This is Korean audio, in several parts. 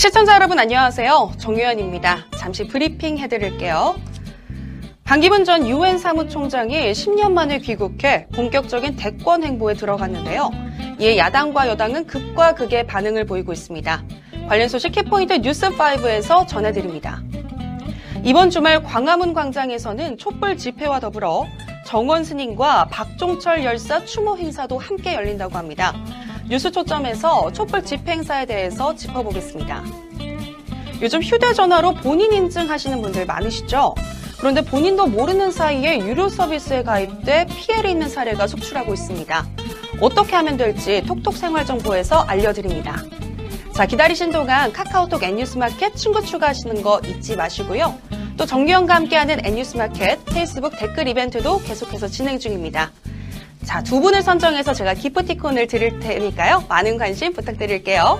시청자 여러분 안녕하세요. 정유현입니다. 잠시 브리핑 해드릴게요. 반기문 전 유엔 사무총장이 10년 만에 귀국해 본격적인 대권 행보에 들어갔는데요. 이에 야당과 여당은 극과 극의 반응을 보이고 있습니다. 관련 소식 키포인트 뉴스5에서 전해드립니다. 이번 주말 광화문 광장에서는 촛불 집회와 더불어 정원 스님과 박종철 열사 추모 행사도 함께 열린다고 합니다. 뉴스 초점에서 촛불 집회 행사에 대해서 짚어보겠습니다. 요즘 휴대전화로 본인 인증하시는 분들 많으시죠? 그런데 본인도 모르는 사이에 유료 서비스에 가입돼 피해를 입는 사례가 속출하고 있습니다. 어떻게 하면 될지 톡톡 생활정보에서 알려드립니다. 자, 기다리신 동안 카카오톡 N뉴스마켓 친구 추가하시는 거 잊지 마시고요. 또 정규현과 함께하는 N뉴스마켓 페이스북 댓글 이벤트도 계속해서 진행 중입니다. 자, 두 분을 선정해서 제가 기프티콘을 드릴 테니까요. 많은 관심 부탁드릴게요.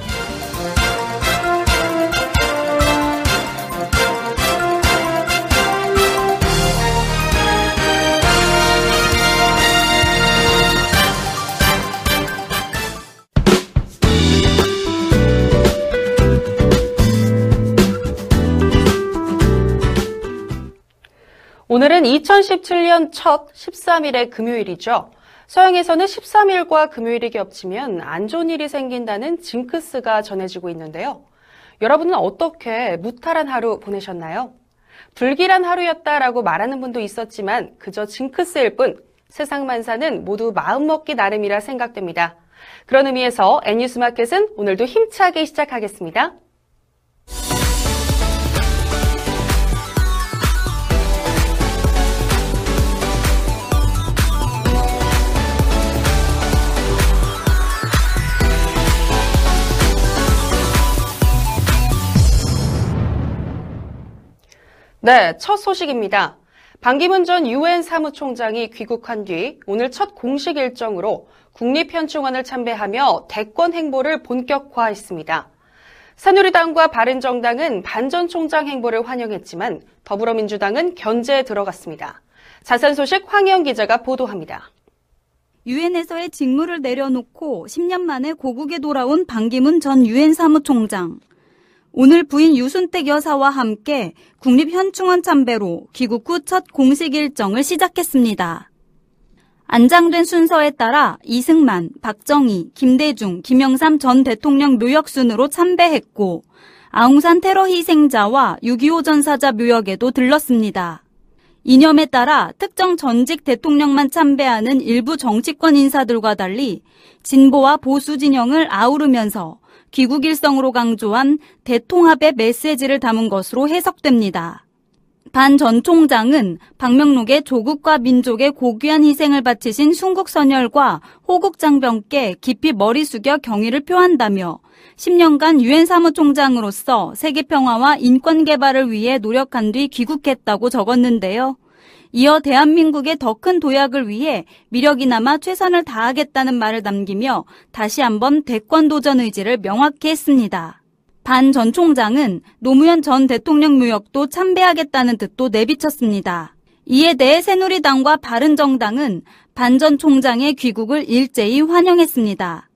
오늘은 2017년 첫 13일의 금요일이죠. 서양에서는 13일과 금요일이 겹치면 안 좋은 일이 생긴다는 징크스가 전해지고 있는데요. 여러분은 어떻게 무탈한 하루 보내셨나요? 불길한 하루였다라고 말하는 분도 있었지만 그저 징크스일 뿐 세상 만사는 모두 마음먹기 나름이라 생각됩니다. 그런 의미에서 N뉴스마켓은 오늘도 힘차게 시작하겠습니다. 네, 첫 소식입니다. 반기문 전 유엔 사무총장이 귀국한 뒤 오늘 첫 공식 일정으로 국립현충원을 참배하며 대권 행보를 본격화했습니다. 새누리당과 바른정당은 반전 총장 행보를 환영했지만 더불어민주당은 견제에 들어갔습니다. 자세한 소식 황희영 기자가 보도합니다. 유엔에서의 직무를 내려놓고 10년 만에 고국에 돌아온 반기문 전 유엔 사무총장. 오늘 부인 유순택 여사와 함께 국립현충원 참배로 귀국 후 첫 공식 일정을 시작했습니다. 안장된 순서에 따라 이승만, 박정희, 김대중, 김영삼 전 대통령 묘역 순으로 참배했고 아웅산 테러 희생자와 6.25 전사자 묘역에도 들렀습니다. 이념에 따라 특정 전직 대통령만 참배하는 일부 정치권 인사들과 달리 진보와 보수 진영을 아우르면서 귀국일성으로 강조한 대통합의 메시지를 담은 것으로 해석됩니다. 반 전 총장은 박명록의 조국과 민족의 고귀한 희생을 바치신 순국 선열과 호국 장병께 깊이 머리 숙여 경의를 표한다며 10년간 유엔 사무총장으로서 세계 평화와 인권 개발을 위해 노력한 뒤 귀국했다고 적었는데요. 이어 대한민국의 더 큰 도약을 위해 미력이나마 최선을 다하겠다는 말을 남기며 다시 한번 대권 도전 의지를 명확히 했습니다. 반 전 총장은 노무현 전 대통령 무역도 참배하겠다는 뜻도 내비쳤습니다. 이에 대해 새누리당과 바른정당은 반 전 총장의 귀국을 일제히 환영했습니다.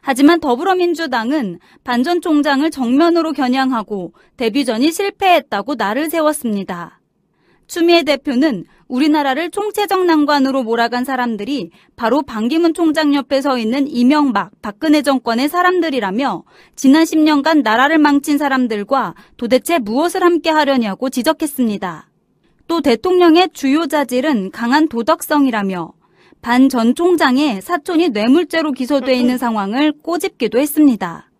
하지만 더불어민주당은 반 전 총장을 정면으로 겨냥하고 데뷔전이 실패했다고 날을 세웠습니다. 추미애 대표는 우리나라를 총체적 난관으로 몰아간 사람들이 바로 반기문 총장 옆에 서 있는 이명박, 박근혜 정권의 사람들이라며 지난 10년간 나라를 망친 사람들과 도대체 무엇을 함께 하려냐고 지적했습니다. 또 대통령의 주요 자질은 강한 도덕성이라며 반 전 총장의 사촌이 뇌물죄로 기소돼 있는 상황을 꼬집기도 했습니다.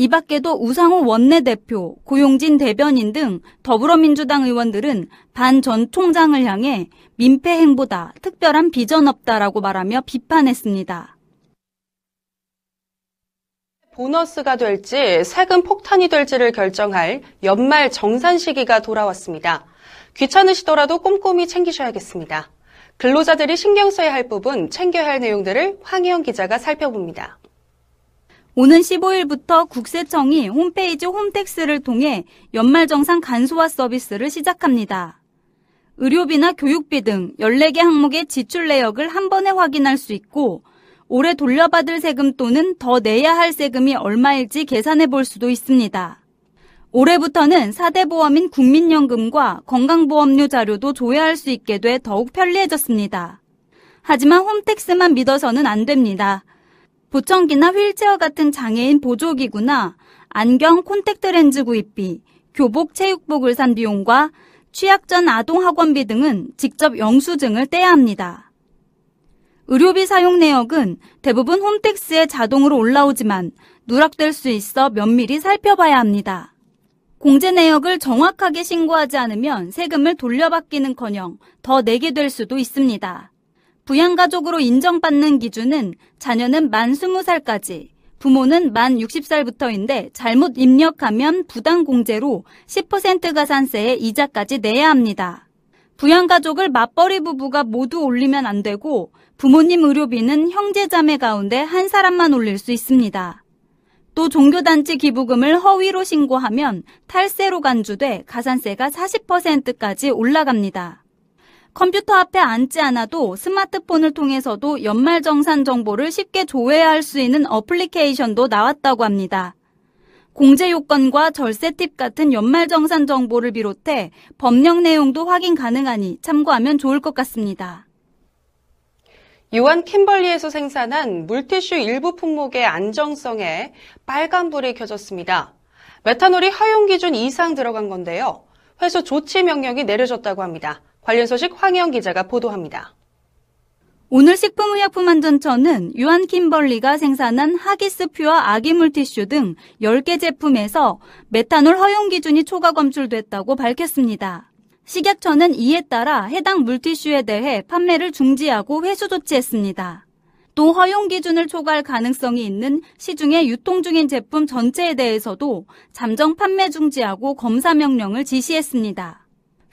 이 밖에도 우상호 원내대표, 고용진 대변인 등 더불어민주당 의원들은 반 전 총장을 향해 민폐 행보다 특별한 비전 없다라고 말하며 비판했습니다. 보너스가 될지 세금 폭탄이 될지를 결정할 연말 정산 시기가 돌아왔습니다. 귀찮으시더라도 꼼꼼히 챙기셔야겠습니다. 근로자들이 신경 써야 할 부분, 챙겨야 할 내용들을 황희영 기자가 살펴봅니다. 오는 15일부터 국세청이 홈페이지 홈택스를 통해 연말정산 간소화 서비스를 시작합니다. 의료비나 교육비 등 14개 항목의 지출 내역을 한 번에 확인할 수 있고 올해 돌려받을 세금 또는 더 내야 할 세금이 얼마일지 계산해 볼 수도 있습니다. 올해부터는 4대 보험인 국민연금과 건강보험료 자료도 조회할 수 있게 돼 더욱 편리해졌습니다. 하지만 홈택스만 믿어서는 안 됩니다. 보청기나 휠체어 같은 장애인 보조기구나 안경 콘택트 렌즈 구입비, 교복 체육복을 산 비용과 취약 전 아동 학원비 등은 직접 영수증을 떼야 합니다. 의료비 사용 내역은 대부분 홈택스에 자동으로 올라오지만 누락될 수 있어 면밀히 살펴봐야 합니다. 공제 내역을 정확하게 신고하지 않으면 세금을 돌려받기는커녕 더 내게 될 수도 있습니다. 부양가족으로 인정받는 기준은 자녀는 만 20살까지, 부모는 만 60살부터인데 잘못 입력하면 부당공제로 10% 가 산세에 이자까지 내야 합니다. 부양가족을 맞벌이 부부가 모두 올리면 안 되고 부모님 의료비는 형제자매 가운데 한 사람만 올릴 수 있습니다. 또 종교단체 기부금을 허위로 신고하면 탈세로 간주돼 가산세가 40%까지 올라갑니다. 컴퓨터 앞에 앉지 않아도 스마트폰을 통해서도 연말정산 정보를 쉽게 조회할 수 있는 어플리케이션도 나왔다고 합니다. 공제 요건과 절세 팁 같은 연말정산 정보를 비롯해 법령 내용도 확인 가능하니 참고하면 좋을 것 같습니다. 유한 킴벌리에서 생산한 물티슈 일부 품목의 안정성에 빨간불이 켜졌습니다. 메탄올이 허용 기준 이상 들어간 건데요. 회수 조치 명령이 내려졌다고 합니다. 관련 소식 황영 기자가 보도합니다. 오늘 식품의약품안전처는 유한 킴벌리가 생산한 하기스 퓨어 아기 물티슈 등 10개 제품에서 메탄올 허용 기준이 초과 검출됐다고 밝혔습니다. 식약처는 이에 따라 해당 물티슈에 대해 판매를 중지하고 회수 조치했습니다. 또 허용 기준을 초과할 가능성이 있는 시중에 유통 중인 제품 전체에 대해서도 잠정 판매 중지하고 검사 명령을 지시했습니다.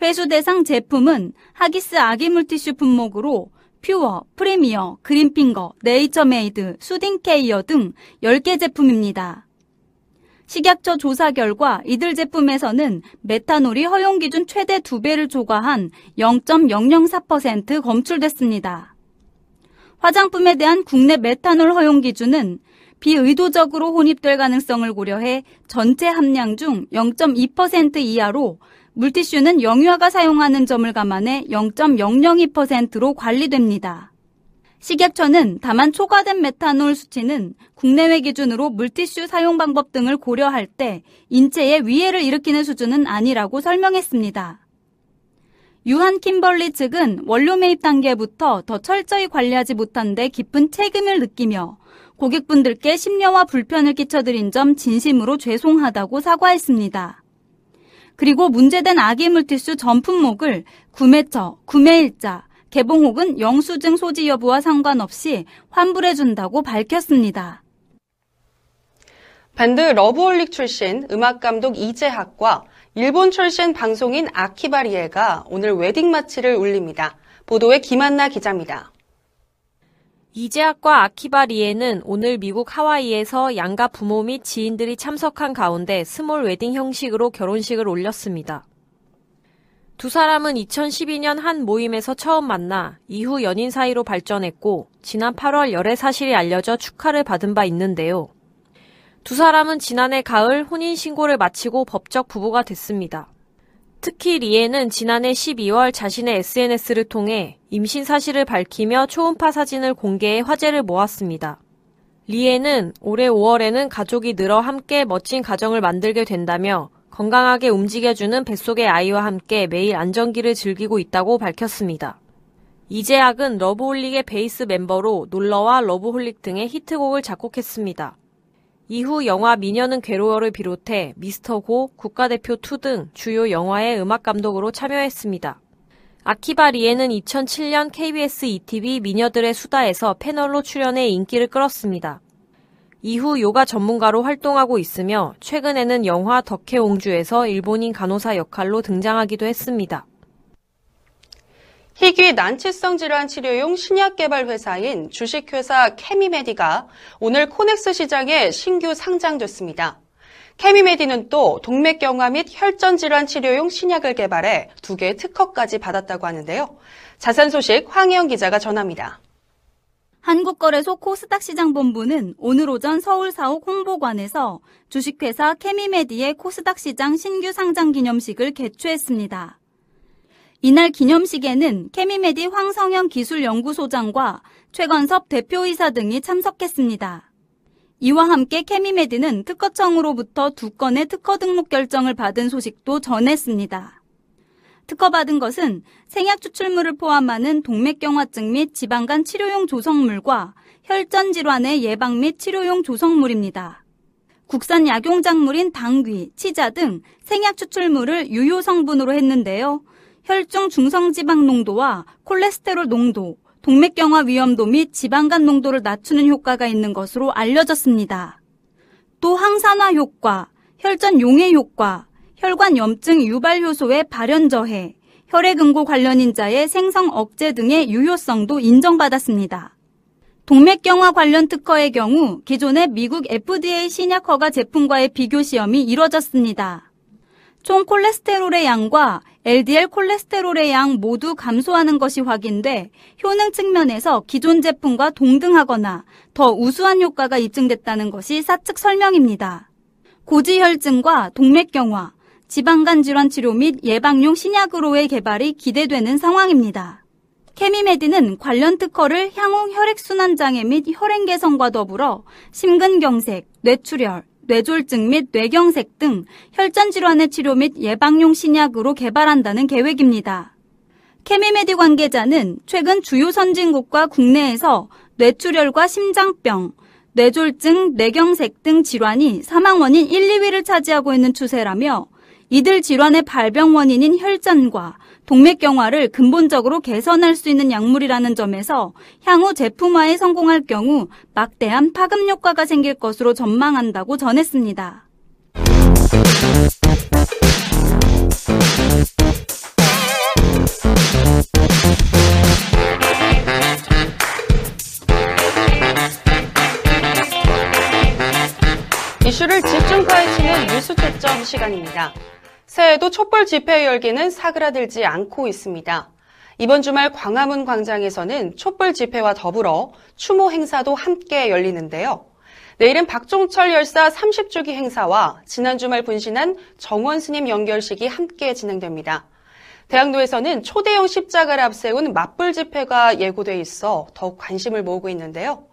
회수 대상 제품은 하기스 아기 물티슈 품목으로 퓨어, 프리미어, 그린핑거, 네이처메이드, 수딩케어 등 10개 제품입니다. 식약처 조사 결과 이들 제품에서는 메탄올이 허용 기준 최대 2배를 초과한 0.004% 검출됐습니다. 화장품에 대한 국내 메탄올 허용 기준은 비의도적으로 혼입될 가능성을 고려해 전체 함량 중 0.2% 이하로 물티슈는 영유아가 사용하는 점을 감안해 0.002%로 관리됩니다. 식약처는 다만 초과된 메탄올 수치는 국내외 기준으로 물티슈 사용 방법 등을 고려할 때 인체에 위해를 일으키는 수준은 아니라고 설명했습니다. 유한 킴벌리 측은 원료 매입 단계부터 더 철저히 관리하지 못한 데 깊은 책임을 느끼며 고객분들께 심려와 불편을 끼쳐드린 점 진심으로 죄송하다고 사과했습니다. 그리고 문제된 아기 물티슈 전 품목을 구매처, 구매일자, 개봉 혹은 영수증 소지 여부와 상관없이 환불해준다고 밝혔습니다. 밴드 러브홀릭 출신 음악감독 이재학과 일본 출신 방송인 아키바리에가 오늘 웨딩 마치를 울립니다. 보도에 김한나 기자입니다. 이재학과 아키바 리에는 오늘 미국 하와이에서 양가 부모 및 지인들이 참석한 가운데 스몰 웨딩 형식으로 결혼식을 올렸습니다. 두 사람은 2012년 한 모임에서 처음 만나 이후 연인 사이로 발전했고 지난 8월 열애 사실이 알려져 축하를 받은 바 있는데요. 두 사람은 지난해 가을 혼인 신고를 마치고 법적 부부가 됐습니다. 특히 리에는 지난해 12월 자신의 SNS를 통해 임신 사실을 밝히며 초음파 사진을 공개해 화제를 모았습니다. 리에는 올해 5월에는 가족이 늘어 함께 멋진 가정을 만들게 된다며 건강하게 움직여주는 뱃속의 아이와 함께 매일 안정기를 즐기고 있다고 밝혔습니다. 이재학은 러브홀릭의 베이스 멤버로 놀러와 러브홀릭 등의 히트곡을 작곡했습니다. 이후 영화 미녀는 괴로워를 비롯해 미스터 고, 국가대표 2 등 주요 영화의 음악 감독으로 참여했습니다. 아키바 리에는 2007년 KBS 2TV 미녀들의 수다에서 패널로 출연해 인기를 끌었습니다. 이후 요가 전문가로 활동하고 있으며 최근에는 영화 덕혜옹주에서 일본인 간호사 역할로 등장하기도 했습니다. 희귀 난치성 질환 치료용 신약 개발 회사인 주식회사 케미메디가 오늘 코넥스 시장에 신규 상장됐습니다. 케미메디는 또 동맥경화 및 혈전 질환 치료용 신약을 개발해 두 개의 특허까지 받았다고 하는데요. 자산 소식 황혜영 기자가 전합니다. 한국거래소 코스닥 시장본부는 오늘 오전 서울 사옥 홍보관에서 주식회사 케미메디의 코스닥 시장 신규 상장 기념식을 개최했습니다. 이날 기념식에는 케미메디 황성현 기술연구소장과 최건섭 대표이사 등이 참석했습니다. 이와 함께 케미메디는 특허청으로부터 두 건의 특허 등록 결정을 받은 소식도 전했습니다. 특허받은 것은 생약 추출물을 포함하는 동맥경화증 및 지방간 치료용 조성물과 혈전 질환의 예방 및 치료용 조성물입니다. 국산 약용작물인 당귀, 치자 등 생약 추출물을 유효 성분으로 했는데요. 혈중 중성지방 농도와 콜레스테롤 농도, 동맥경화 위험도 및 지방간 농도를 낮추는 효과가 있는 것으로 알려졌습니다. 또 항산화 효과, 혈전 용해 효과, 혈관 염증 유발 효소의 발현 저해, 혈액응고 관련 인자의 생성 억제 등의 유효성도 인정받았습니다. 동맥경화 관련 특허의 경우 기존의 미국 FDA 신약 허가 제품과의 비교 시험이 이뤄졌습니다. 총 콜레스테롤의 양과 LDL 콜레스테롤의 양 모두 감소하는 것이 확인돼 효능 측면에서 기존 제품과 동등하거나 더 우수한 효과가 입증됐다는 것이 사측 설명입니다. 고지혈증과 동맥경화, 지방간 질환 치료 및 예방용 신약으로의 개발이 기대되는 상황입니다. 케미메디는 관련 특허를 향후 혈액순환장애 및 혈행 개선과 더불어 심근경색, 뇌출혈, 뇌졸중 및 뇌경색 등 혈전 질환의 치료 및 예방용 신약으로 개발한다는 계획입니다. 케미메디 관계자는 최근 주요 선진국과 국내에서 뇌출혈과 심장병, 뇌졸중, 뇌경색 등 질환이 사망 원인 1, 2위를 차지하고 있는 추세라며 이들 질환의 발병 원인인 혈전과 동맥경화를 근본적으로 개선할 수 있는 약물이라는 점에서 향후 제품화에 성공할 경우 막대한 파급 효과가 생길 것으로 전망한다고 전했습니다. 이슈를 집중 파헤치는 뉴스 초점 시간입니다. 새해에도 촛불 집회 열기는 사그라들지 않고 있습니다. 이번 주말 광화문 광장에서는 촛불 집회와 더불어 추모 행사도 함께 열리는데요. 내일은 박종철 열사 30주기 행사와 지난 주말 분신한 정원 스님 연결식이 함께 진행됩니다. 대학로에서는 초대형 십자가를 앞세운 맞불 집회가 예고돼 있어 더욱 관심을 모으고 있는데요.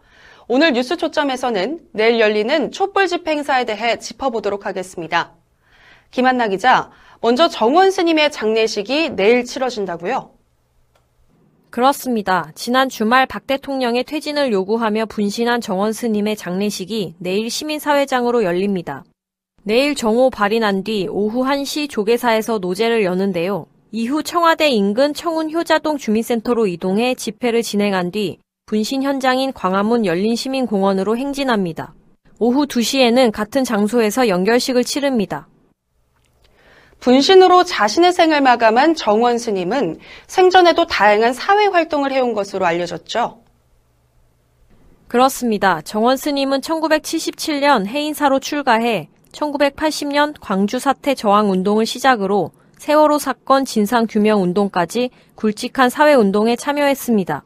오늘 뉴스 초점에서는 내일 열리는 촛불 집회 행사에 대해 짚어보도록 하겠습니다. 김한나 기자, 먼저 정원 스님의 장례식이 내일 치러진다고요? 그렇습니다. 지난 주말 박 대통령의 퇴진을 요구하며 분신한 정원 스님의 장례식이 내일 시민사회장으로 열립니다. 내일 정오 발인한 뒤 오후 1시 조계사에서 노제를 여는데요. 이후 청와대 인근 청운 효자동 주민센터로 이동해 집회를 진행한 뒤 분신 현장인 광화문 열린시민공원으로 행진합니다. 오후 2시에는 같은 장소에서 연결식을 치릅니다. 분신으로 자신의 생을 마감한 정원 스님은 생전에도 다양한 사회 활동을 해온 것으로 알려졌죠. 그렇습니다. 정원 스님은 1977년 해인사로 출가해 1980년 광주 사태 저항 운동을 시작으로 세월호 사건 진상 규명 운동까지 굵직한 사회 운동에 참여했습니다.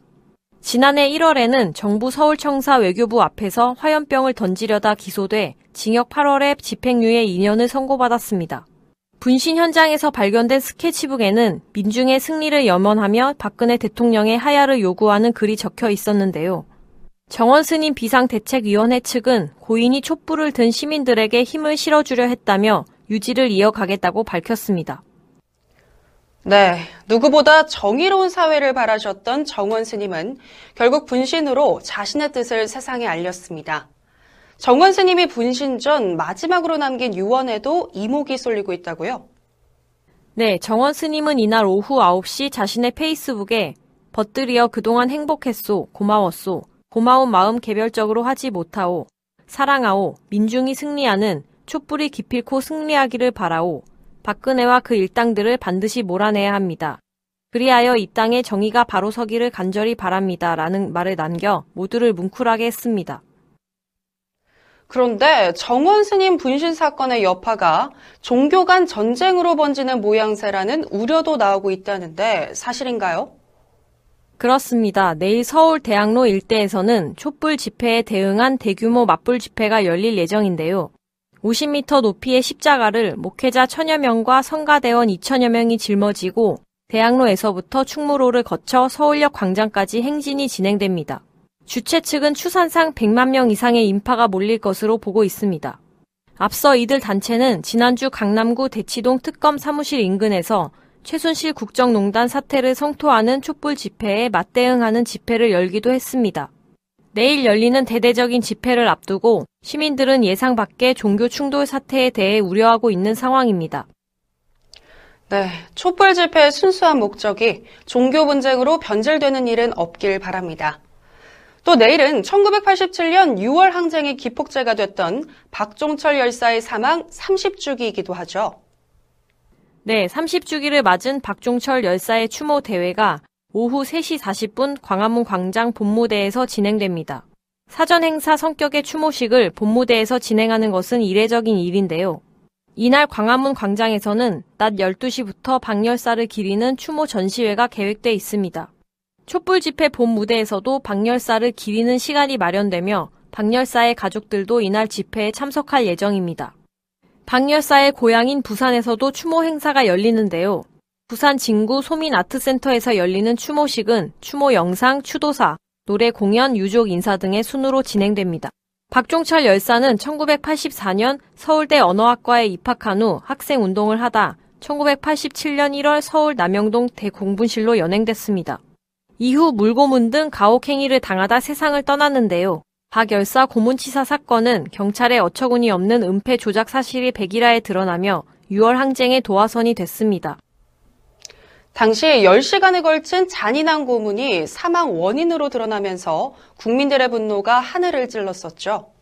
지난해 1월에는 정부 서울청사 외교부 앞에서 화염병을 던지려다 기소돼 징역 8월에 집행유예 2년을 선고받았습니다. 분신 현장에서 발견된 스케치북에는 민중의 승리를 염원하며 박근혜 대통령의 하야를 요구하는 글이 적혀 있었는데요. 정원 스님 비상대책위원회 측은 고인이 촛불을 든 시민들에게 힘을 실어주려 했다며 유지를 이어가겠다고 밝혔습니다. 네, 누구보다 정의로운 사회를 바라셨던 정원 스님은 결국 분신으로 자신의 뜻을 세상에 알렸습니다. 정원 스님이 분신 전 마지막으로 남긴 유언에도 이목이 쏠리고 있다고요? 네, 정원 스님은 이날 오후 9시 자신의 페이스북에 벗들이여 그동안 행복했소, 고마웠소, 고마운 마음 개별적으로 하지 못하오, 사랑하오, 민중이 승리하는 촛불이 기필코 승리하기를 바라오, 박근혜와 그 일당들을 반드시 몰아내야 합니다. 그리하여 이 땅에 정의가 바로 서기를 간절히 바랍니다. 라는 말을 남겨 모두를 뭉클하게 했습니다. 그런데 정원 스님 분신 사건의 여파가 종교 간 전쟁으로 번지는 모양새라는 우려도 나오고 있다는데 사실인가요? 그렇습니다. 내일 서울 대학로 일대에서는 촛불 집회에 대응한 대규모 맞불 집회가 열릴 예정인데요. 50m 높이의 십자가를 목회자 천여 명과 성가대원 2천여 명이 짊어지고 대학로에서부터 충무로를 거쳐 서울역 광장까지 행진이 진행됩니다. 주최 측은 추산상 100만 명 이상의 인파가 몰릴 것으로 보고 있습니다. 앞서 이들 단체는 지난주 강남구 대치동 특검 사무실 인근에서 최순실 국정농단 사태를 성토하는 촛불 집회에 맞대응하는 집회를 열기도 했습니다. 내일 열리는 대대적인 집회를 앞두고 시민들은 예상 밖의 종교 충돌 사태에 대해 우려하고 있는 상황입니다. 네, 촛불 집회의 순수한 목적이 종교 분쟁으로 변질되는 일은 없길 바랍니다. 또 내일은 1987년 6월 항쟁의 기폭제가 됐던 박종철 열사의 사망 30주기이기도 하죠. 네, 30주기를 맞은 박종철 열사의 추모 대회가 오후 3시 40분 광화문 광장 본무대에서 진행됩니다. 사전 행사 성격의 추모식을 본무대에서 진행하는 것은 이례적인 일인데요. 이날 광화문 광장에서는 낮 12시부터 박열사를 기리는 추모 전시회가 계획돼 있습니다. 촛불 집회 본 무대에서도 박열사를 기리는 시간이 마련되며 박열사의 가족들도 이날 집회에 참석할 예정입니다. 박열사의 고향인 부산에서도 추모 행사가 열리는데요. 부산 진구 소민아트센터에서 열리는 추모식은 추모 영상, 추도사, 노래 공연, 유족 인사 등의 순으로 진행됩니다. 박종철 열사는 1984년 서울대 언어학과에 입학한 후 학생 운동을 하다 1987년 1월 서울 남영동 대공분실로 연행됐습니다. 이후 물고문 등 가혹행위를 당하다 세상을 떠났는데요. 박 열사 고문치사 사건은 경찰의 어처구니 없는 은폐 조작 사실이 백일화에 드러나며 6월 항쟁의 도화선이 됐습니다. 당시 10시간에 걸친 잔인한 고문이 사망 원인으로 드러나면서 국민들의 분노가 하늘을 찔렀었죠.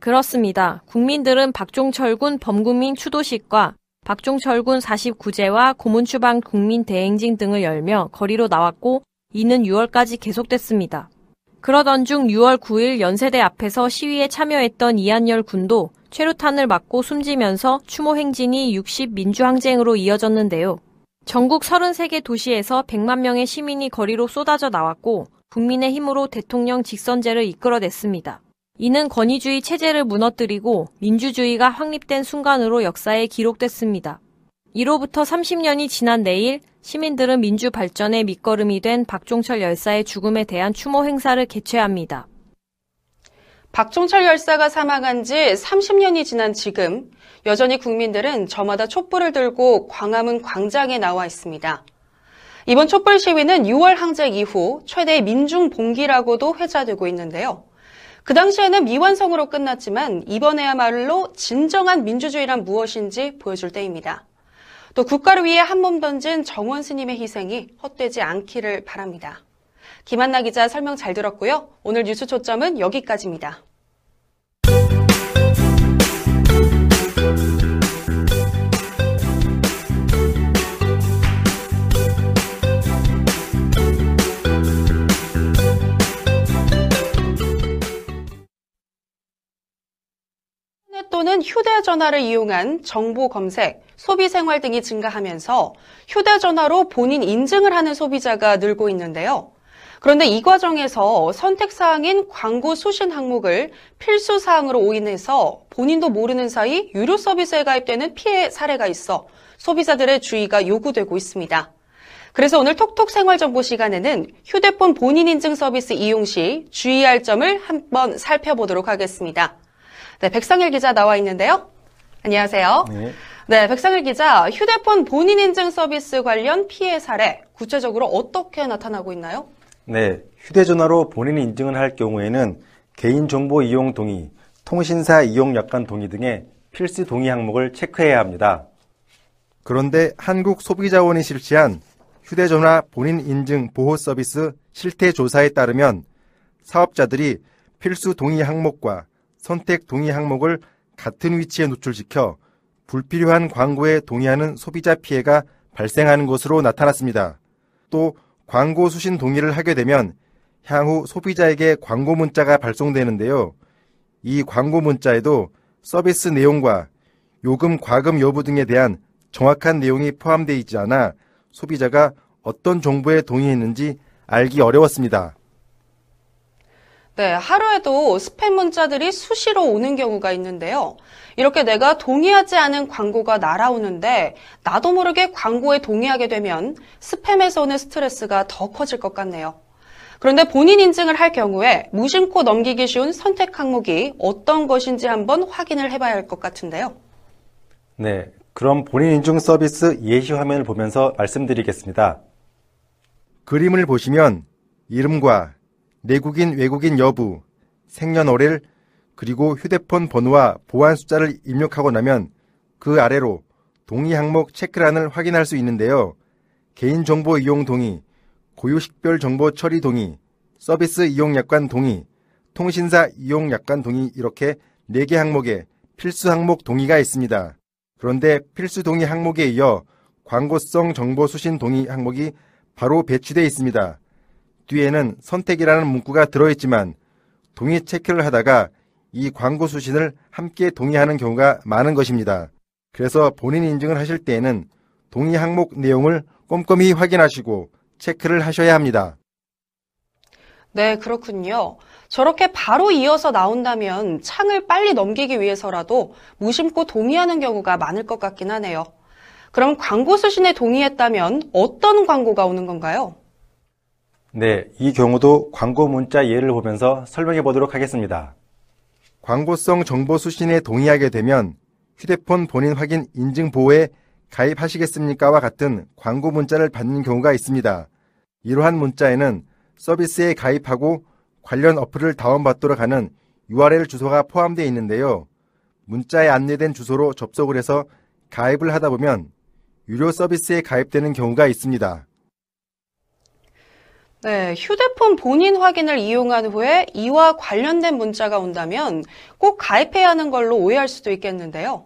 그렇습니다. 국민들은 박종철군 범국민 추도식과 박종철군 49제와 고문추방 국민 대행진 등을 열며 거리로 나왔고 이는 6월까지 계속됐습니다. 그러던 중 6월 9일 연세대 앞에서 시위에 참여했던 이한열 군도 최루탄을 맞고 숨지면서 추모 행진이 60 민주항쟁으로 이어졌는데요. 전국 33개 도시에서 100만 명의 시민이 거리로 쏟아져 나왔고 국민의 힘으로 대통령 직선제를 이끌어냈습니다. 이는 권위주의 체제를 무너뜨리고 민주주의가 확립된 순간으로 역사에 기록됐습니다. 이로부터 30년이 지난 내일 시민들은 민주 발전의 밑거름이 된 박종철 열사의 죽음에 대한 추모 행사를 개최합니다. 박종철 열사가 사망한 지 30년이 지난 지금 여전히 국민들은 저마다 촛불을 들고 광화문 광장에 나와 있습니다. 이번 촛불 시위는 6월 항쟁 이후 최대 민중 봉기라고도 회자되고 있는데요. 그 당시에는 미완성으로 끝났지만 이번에야말로 진정한 민주주의란 무엇인지 보여줄 때입니다. 또 국가를 위해 한 몸 던진 정원 스님의 희생이 헛되지 않기를 바랍니다. 김한나 기자 설명 잘 들었고요. 오늘 뉴스 초점은 여기까지입니다. 또는 휴대전화를 이용한 정보 검색, 소비 생활 등이 증가하면서 휴대전화로 본인 인증을 하는 소비자가 늘고 있는데요. 그런데 이 과정에서 선택사항인 광고 수신 항목을 필수사항으로 오인해서 본인도 모르는 사이 유료 서비스에 가입되는 피해 사례가 있어 소비자들의 주의가 요구되고 있습니다. 그래서 오늘 톡톡 생활정보 시간에는 휴대폰 본인 인증 서비스 이용 시 주의할 점을 한번 살펴보도록 하겠습니다. 네, 백상일 기자 나와 있는데요. 안녕하세요. 네. 네, 백상일 기자, 휴대폰 본인 인증 서비스 관련 피해 사례 구체적으로 어떻게 나타나고 있나요? 네, 휴대전화로 본인 인증을 할 경우에는 개인정보 이용 동의, 통신사 이용 약관 동의 등의 필수 동의 항목을 체크해야 합니다. 그런데 한국소비자원이 실시한 휴대전화 본인 인증 보호 서비스 실태 조사에 따르면 사업자들이 필수 동의 항목과 선택 동의 항목을 같은 위치에 노출시켜 불필요한 광고에 동의하는 소비자 피해가 발생하는 것으로 나타났습니다. 또 광고 수신 동의를 하게 되면 향후 소비자에게 광고 문자가 발송되는데요. 이 광고 문자에도 서비스 내용과 요금 과금 여부 등에 대한 정확한 내용이 포함되어 있지 않아 소비자가 어떤 정보에 동의했는지 알기 어려웠습니다. 네, 하루에도 스팸 문자들이 수시로 오는 경우가 있는데요. 이렇게 내가 동의하지 않은 광고가 날아오는데 나도 모르게 광고에 동의하게 되면 스팸에서 오는 스트레스가 더 커질 것 같네요. 그런데 본인 인증을 할 경우에 무심코 넘기기 쉬운 선택 항목이 어떤 것인지 한번 확인을 해봐야 할 것 같은데요. 네, 그럼 본인 인증 서비스 예시 화면을 보면서 말씀드리겠습니다. 그림을 보시면 이름과 내국인 외국인 여부, 생년월일, 그리고 휴대폰 번호와 보안 숫자를 입력하고 나면 그 아래로 동의 항목 체크란을 확인할 수 있는데요. 개인정보 이용 동의, 고유식별 정보 처리 동의, 서비스 이용 약관 동의, 통신사 이용 약관 동의 이렇게 4개 항목에 필수 항목 동의가 있습니다. 그런데 필수 동의 항목에 이어 광고성 정보 수신 동의 항목이 바로 배치되어 있습니다. 뒤에는 선택이라는 문구가 들어있지만 동의 체크를 하다가 이 광고 수신을 함께 동의하는 경우가 많은 것입니다. 그래서 본인 인증을 하실 때에는 동의 항목 내용을 꼼꼼히 확인하시고 체크를 하셔야 합니다. 네, 그렇군요. 저렇게 바로 이어서 나온다면 창을 빨리 넘기기 위해서라도 무심코 동의하는 경우가 많을 것 같긴 하네요. 그럼 광고 수신에 동의했다면 어떤 광고가 오는 건가요? 네, 이 경우도 광고 문자 예를 보면서 설명해 보도록 하겠습니다. 광고성 정보 수신에 동의하게 되면 휴대폰 본인 확인 인증 보호에 가입하시겠습니까와 같은 광고 문자를 받는 경우가 있습니다. 이러한 문자에는 서비스에 가입하고 관련 어플을 다운받도록 하는 URL 주소가 포함되어 있는데요. 문자에 안내된 주소로 접속을 해서 가입을 하다 보면 유료 서비스에 가입되는 경우가 있습니다. 네, 휴대폰 본인 확인을 이용한 후에 이와 관련된 문자가 온다면 꼭 가입해야 하는 걸로 오해할 수도 있겠는데요.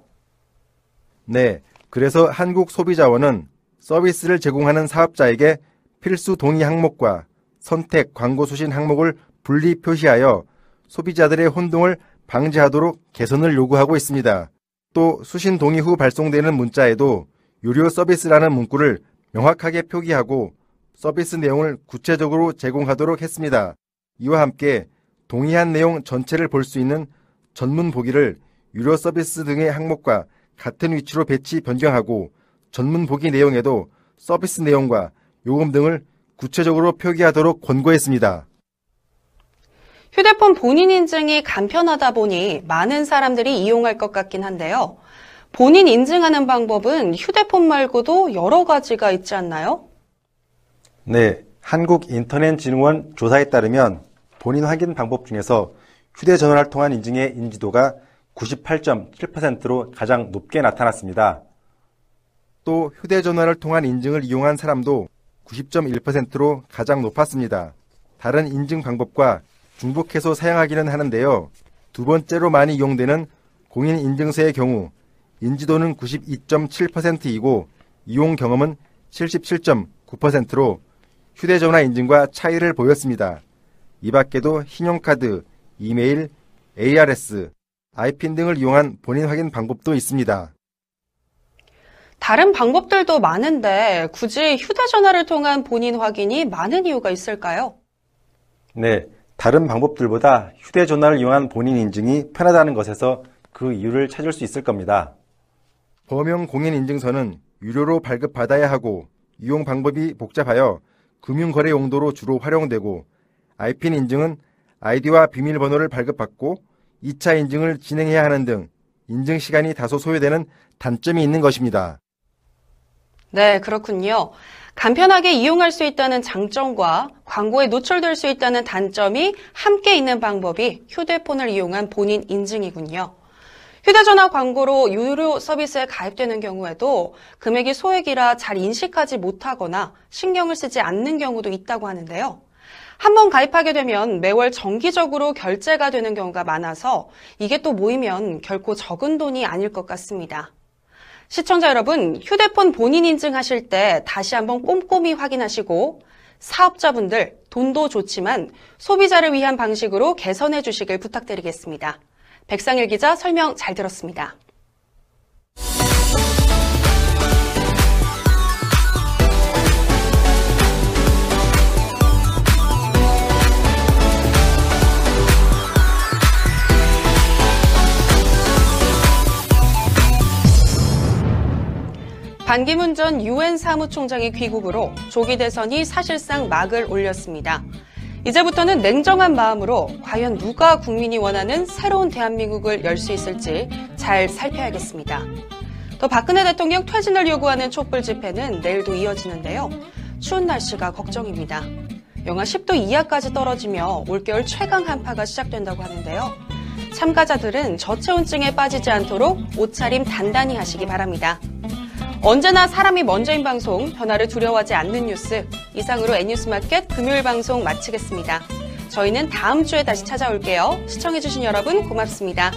네, 그래서 한국소비자원은 서비스를 제공하는 사업자에게 필수 동의 항목과 선택 광고 수신 항목을 분리 표시하여 소비자들의 혼동을 방지하도록 개선을 요구하고 있습니다. 또 수신 동의 후 발송되는 문자에도 유료 서비스라는 문구를 명확하게 표기하고 서비스 내용을 구체적으로 제공하도록 했습니다. 이와 함께 동의한 내용 전체를 볼 수 있는 전문 보기를 유료 서비스 등의 항목과 같은 위치로 배치 변경하고 전문 보기 내용에도 서비스 내용과 요금 등을 구체적으로 표기하도록 권고했습니다. 휴대폰 본인 인증이 간편하다 보니 많은 사람들이 이용할 것 같긴 한데요. 본인 인증하는 방법은 휴대폰 말고도 여러 가지가 있지 않나요? 네, 한국인터넷진흥원 조사에 따르면 본인 확인 방법 중에서 휴대전화를 통한 인증의 인지도가 98.7%로 가장 높게 나타났습니다. 또 휴대전화를 통한 인증을 이용한 사람도 90.1%로 가장 높았습니다. 다른 인증 방법과 중복해서 사용하기는 하는데요. 두 번째로 많이 이용되는 공인인증서의 경우 인지도는 92.7%이고 이용 경험은 77.9%로 휴대전화 인증과 차이를 보였습니다. 이 밖에도 신용카드, 이메일, ARS, 아이핀 등을 이용한 본인 확인 방법도 있습니다. 다른 방법들도 많은데 굳이 휴대전화를 통한 본인 확인이 많은 이유가 있을까요? 네, 다른 방법들보다 휴대전화를 이용한 본인 인증이 편하다는 것에서 그 이유를 찾을 수 있을 겁니다. 범용 공인인증서는 유료로 발급받아야 하고 이용 방법이 복잡하여 금융거래 용도로 주로 활용되고 아이핀 인증은 아이디와 비밀번호를 발급받고 2차 인증을 진행해야 하는 등 인증 시간이 다소 소요되는 단점이 있는 것입니다. 네, 그렇군요. 간편하게 이용할 수 있다는 장점과 광고에 노출될 수 있다는 단점이 함께 있는 방법이 휴대폰을 이용한 본인 인증이군요. 휴대전화 광고로 유료 서비스에 가입되는 경우에도 금액이 소액이라 잘 인식하지 못하거나 신경을 쓰지 않는 경우도 있다고 하는데요. 한번 가입하게 되면 매월 정기적으로 결제가 되는 경우가 많아서 이게 또 모이면 결코 적은 돈이 아닐 것 같습니다. 시청자 여러분, 휴대폰 본인 인증하실 때 다시 한번 꼼꼼히 확인하시고 사업자분들 돈도 좋지만 소비자를 위한 방식으로 개선해 주시길 부탁드리겠습니다. 백상일 기자 설명 잘 들었습니다. 반기문 전 유엔 사무총장의 귀국으로 조기 대선이 사실상 막을 올렸습니다. 이제부터는 냉정한 마음으로 과연 누가 국민이 원하는 새로운 대한민국을 열 수 있을지 잘 살펴야겠습니다. 또 박근혜 대통령 퇴진을 요구하는 촛불 집회는 내일도 이어지는데요. 추운 날씨가 걱정입니다. 영하 10도 이하까지 떨어지며 올겨울 최강 한파가 시작된다고 하는데요. 참가자들은 저체온증에 빠지지 않도록 옷차림 단단히 하시기 바랍니다. 언제나 사람이 먼저인 방송, 변화를 두려워하지 않는 뉴스. 이상으로 N뉴스마켓 금요일 방송 마치겠습니다. 저희는 다음 주에 다시 찾아올게요. 시청해주신 여러분 고맙습니다.